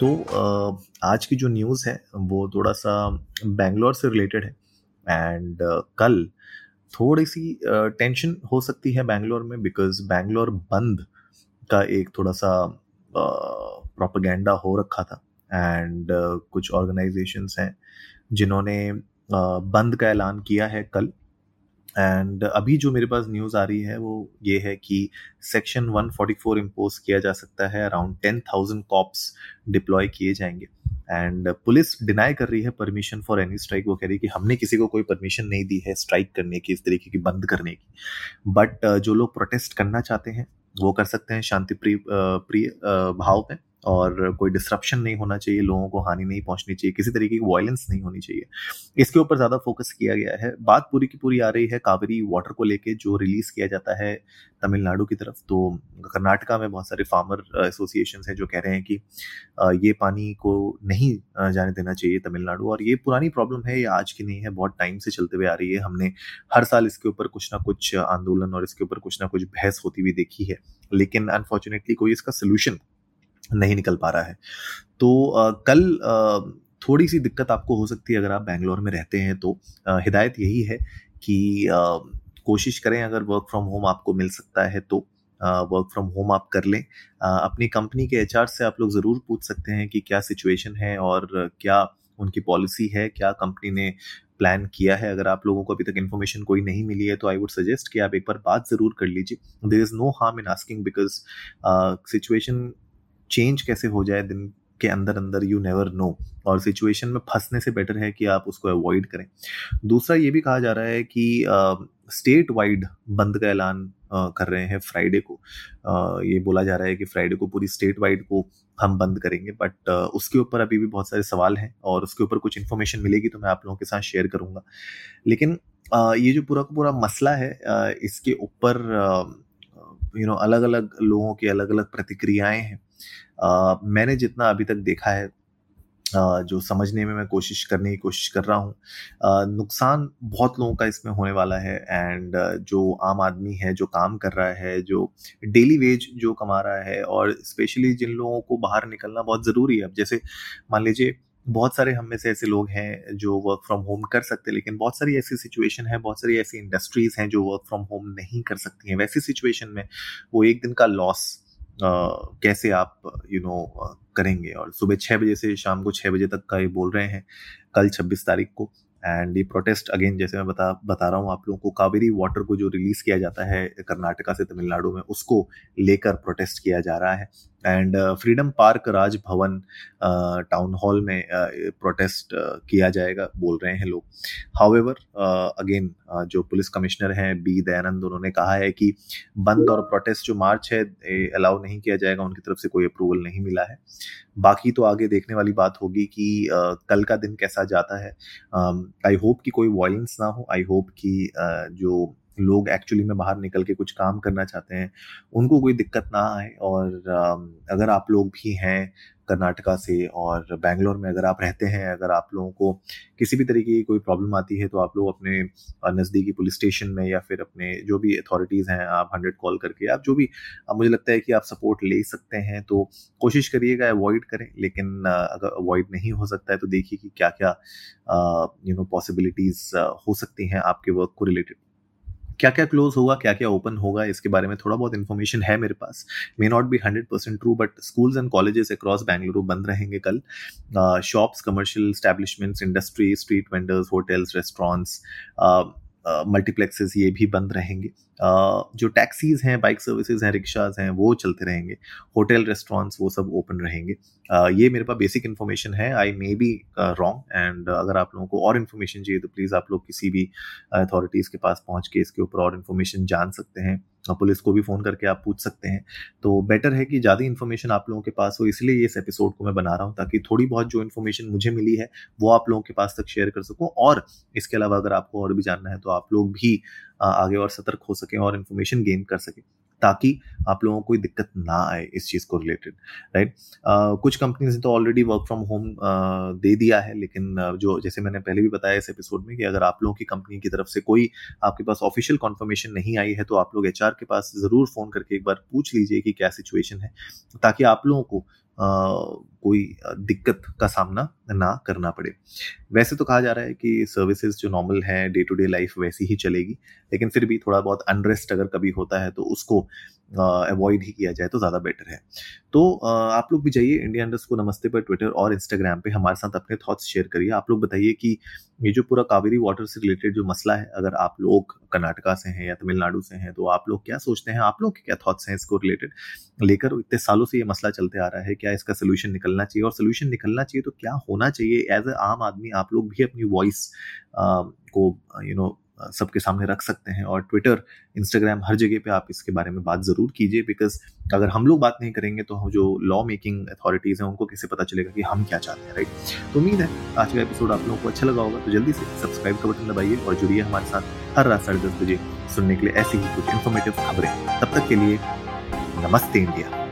तो आज की जो न्यूज़ है, वो थोड़ा सा बेंगलोर से रिलेटेड है। एंड कल थोड़ी सी टेंशन हो सकती है बेंगलोर में बिकॉज़ बेंगलोर बंद का एक थोड़ा सा प्रोपागेंडा हो रखा था। एंड कुछ ऑर्गेनाइजेशंस हैं जिन्होंने बंद का ऐलान किया है कल। एंड अभी जो मेरे पास न्यूज़ आ रही है, वो ये है कि सेक्शन 144 इम्पोज किया जा सकता है around ten thousand cops deploy किए जाएँगे। एंड पुलिस डिनाई कर रही है परमिशन फॉर एनी स्ट्राइक वो कह रही है कि हमने किसी को कोई परमिशन नहीं दी है स्ट्राइक करने की, इस तरीके की बंद करने की। बट जो लोग प्रोटेस्ट करना चाहते हैं, वो कर सकते हैं शांति प्रिय प्रिय भाव में और कोई डिस्ट्रप्शन नहीं होना चाहिए, लोगों को हानि नहीं पहुंचनी चाहिए, किसी तरीके की वायलेंस नहीं होनी चाहिए। इसके ऊपर ज़्यादा फोकस किया गया है। बात पूरी की पूरी आ रही है कावेरी वाटर को लेके, जो रिलीज़ किया जाता है तमिलनाडु की तरफ़। तो कर्नाटका में बहुत सारे फार्मर एसोसिएशन हैं जो कह रहे हैं कि ये पानी को नहीं जाने देना चाहिए तमिलनाडु। और ये पुरानी प्रॉब्लम है, ये आज की नहीं है, बहुत टाइम से चलते हुए आ रही है। हमने हर साल इसके ऊपर कुछ ना कुछ आंदोलन और इसके ऊपर कुछ ना कुछ बहस होती हुई देखी है। लेकिन अनफॉर्चुनेटली कोई इसका सोल्यूशन नहीं निकल पा रहा है। तो आ, कल आ, थोड़ी सी दिक्कत आपको हो सकती है अगर आप बैंगलोर में रहते हैं तो। हिदायत यही है कि आ, कोशिश करें अगर वर्क फ्रॉम होम आपको मिल सकता है तो वर्क फ्रॉम होम आप कर लें। अपनी कंपनी के एचआर से आप लोग ज़रूर पूछ सकते हैं कि क्या सिचुएशन है और क्या उनकी पॉलिसी है क्या कंपनी ने प्लान किया है। अगर आप लोगों को अभी तक इन्फॉर्मेशन कोई नहीं मिली है तो आई वुड सजेस्ट कि आप एक बार बात ज़रूर कर लीजिए। There is no harm in asking because situation change कैसे हो जाए दिन के अंदर अंदर यू नेवर नो और सिचुएशन में फंसने से बेटर है कि आप उसको अवॉइड करें. दूसरा ये भी कहा जा रहा है कि स्टेट वाइड बंद का ऐलान कर रहे हैं फ्राइडे को. आ, ये बोला जा रहा है कि फ्राइडे को पूरी स्टेट वाइड को हम बंद करेंगे बट उसके ऊपर अभी भी बहुत सारे सवाल हैं और उसके ऊपर कुछ इन्फॉर्मेशन मिलेगी तो मैं आप लोगों के साथ शेयर करूँगा. लेकिन ये जो पूरा का पूरा मसला है इसके ऊपर यू नो अलग अलग लोगों की अलग अलग प्रतिक्रियाएँ हैं. मैंने जितना अभी तक देखा है जो समझने में मैं कोशिश करने की कोशिश कर रहा हूँ नुकसान बहुत लोगों का इसमें होने वाला है एंड जो आम आदमी है, जो काम कर रहा है, जो डेली वेज जो कमा रहा है और स्पेशली जिन लोगों को बाहर निकलना बहुत ज़रूरी है। अब जैसे मान लीजिए, बहुत सारे हम में से ऐसे लोग हैं जो वर्क फ्रॉम होम कर सकते हैं, लेकिन बहुत सारी ऐसी सिचुएशन है, बहुत सारी ऐसी इंडस्ट्रीज़ हैं जो वर्क फ्रॉम होम नहीं कर सकती हैं। वैसी सिचुएशन में वो एक दिन का लॉस कैसे आप यू नो करेंगे? और सुबह छः बजे से शाम को छः बजे तक का ये बोल रहे हैं, कल छब्बीस तारीख को। एंड ये प्रोटेस्ट अगेन जैसे मैं बता बता रहा हूँ आप लोगों को कावेरी वाटर को जो रिलीज़ किया जाता है कर्नाटका से तमिलनाडु में उसको लेकर प्रोटेस्ट किया जा रहा है। And freedom park Raj Bhavan town hall में प्रोटेस्ट uh, uh, किया जाएगा बोल रहे हैं लोग। हाउएवर अगेन uh, जो पुलिस कमिश्नर हैं बी दयानंद उन्होंने कहा है कि बंद और प्रोटेस्ट जो मार्च है अलाउ नहीं किया जाएगा उनकी तरफ़ से कोई अप्रूवल नहीं मिला है। बाकी तो आगे देखने वाली बात होगी कि uh, कल का दिन कैसा जाता है। आई होप कि कोई वॉयलेंस ना हो. आई होप कि जो लोग एक्चुअली में बाहर निकल के कुछ काम करना चाहते हैं, उनको कोई दिक्कत ना आए और अगर आप लोग भी हैं कर्नाटका से और बैंगलोर में अगर आप रहते हैं, अगर आप लोगों को किसी भी तरीके की कोई प्रॉब्लम आती है तो आप लोग अपने नज़दीकी पुलिस स्टेशन में या फिर अपने जो भी अथॉरिटीज़ हैं, आप हंड्रेड कॉल करके, आप जो भी आप मुझे लगता है कि आप सपोर्ट ले सकते हैं तो कोशिश करिएगा अवॉइड करें, लेकिन अगर अवॉइड नहीं हो सकता है तो देखिए कि क्या क्या यू नो पॉसिबिलिटीज़ हो सकती हैं आपके वर्क को रिलेटेड क्या क्या क्लोज होगा क्या क्या ओपन होगा, इसके बारे में थोड़ा बहुत इन्फॉर्मेशन है मेरे पास। May not be hundred percent true but schools and colleges across Bengaluru बंद रहेंगे कल। Shops commercial establishments industry street vendors hotels restaurants multiplexes ये भी बंद रहेंगे। जो टैक्सीज हैं बाइक सर्विसेज़ हैं रिक्शाज हैं, वो चलते रहेंगे। होटल रेस्टोरेंट्स वो सब ओपन रहेंगे। ये मेरे पास बेसिक इन्फॉर्मेशन है। I may be wrong and अगर आप लोगों को और इन्फॉर्मेशन चाहिए तो प्लीज़ आप लोग किसी भी अथॉरिटीज़ के पास पहुँच के इसके ऊपर और इन्फॉर्मेशन जान सकते हैं। पुलिस को भी फ़ोन करके आप पूछ सकते हैं। तो बेटर है कि ज़्यादा इन्फॉर्मेशन आप लोगों के पास हो, इसलिए इस एपिसोड को मैं बना रहा हूँ, ताकि थोड़ी बहुत जो इन्फॉर्मेशन मुझे मिली है, वो आप लोगों के पास तक शेयर कर सकूँ और इसके अलावा अगर आपको और भी जानना है तो आप लोग भी आगे और सतर्क हो सकें और इन्फॉर्मेशन गेन कर सकें। ताकि आप लोगों को कोई दिक्कत ना आए इस चीज़ को रिलेटेड राइट right? कुछ कंपनीज़ ने तो ऑलरेडी वर्क फ्रॉम होम दे दिया है, लेकिन जो, जैसे मैंने पहले भी बताया इस एपिसोड में कि अगर आप लोगों की कंपनी की तरफ़ से कोई आपके पास ऑफिशियल कॉन्फर्मेशन नहीं आई है तो आप लोग एचआर के पास ज़रूर फ़ोन करके एक बार पूछ लीजिए कि क्या सिचुएशन है, ताकि आप लोगों को कोई दिक्कत का सामना ना करना पड़े। वैसे तो कहा जा रहा है कि सर्विसेज़ जो नॉर्मल है डे टू डे लाइफ वैसी ही चलेगी, लेकिन फिर भी थोड़ा बहुत अनरेस्ट अगर कभी होता है तो उसको अवॉइड ही किया जाए तो ज़्यादा बेटर है। तो आप लोग भी जाइए इंडिया इंडस्ट को नमस्ते पर ट्विटर और इंस्टाग्राम पे, हमारे साथ अपने थॉट्स शेयर करिए। आप लोग बताइए कि ये जो पूरा कावेरी वाटर से रिलेटेड जो मसला है, अगर आप लोग कर्नाटका से हैं या तमिलनाडु से हैं तो आप लोग क्या सोचते हैं? आप लोग के क्या थॉट्स हैं इसको रिलेटेड लेकर इतने सालों से ये मसला चलते आ रहा है, क्या इसका सोल्यूशन निकलना चाहिए और सोल्यूशन निकलना चाहिए तो क्या होना चाहिए? एज ए आम आदमी आप लोग भी अपनी वॉइस को यू नो सबके सामने रख सकते हैं और ट्विटर इंस्टाग्राम हर जगह पे आप इसके बारे में बात ज़रूर कीजिए बिकॉज़ अगर हम लोग बात नहीं करेंगे तो हम जो लॉ मेकिंग अथॉरिटीज़ हैं उनको कैसे पता चलेगा कि हम क्या चाहते हैं राइट तो उम्मीद है आज का एपिसोड आप लोगों को अच्छा लगा होगा तो जल्दी से सब्सक्राइब का बटन दबाइए और जुड़िए हमारे साथ हर रात साढ़े बजे सुनने के लिए ऐसी ही कुछ इन्फॉर्मेटिव खबरें। तब तक के लिए नमस्ते इंडिया।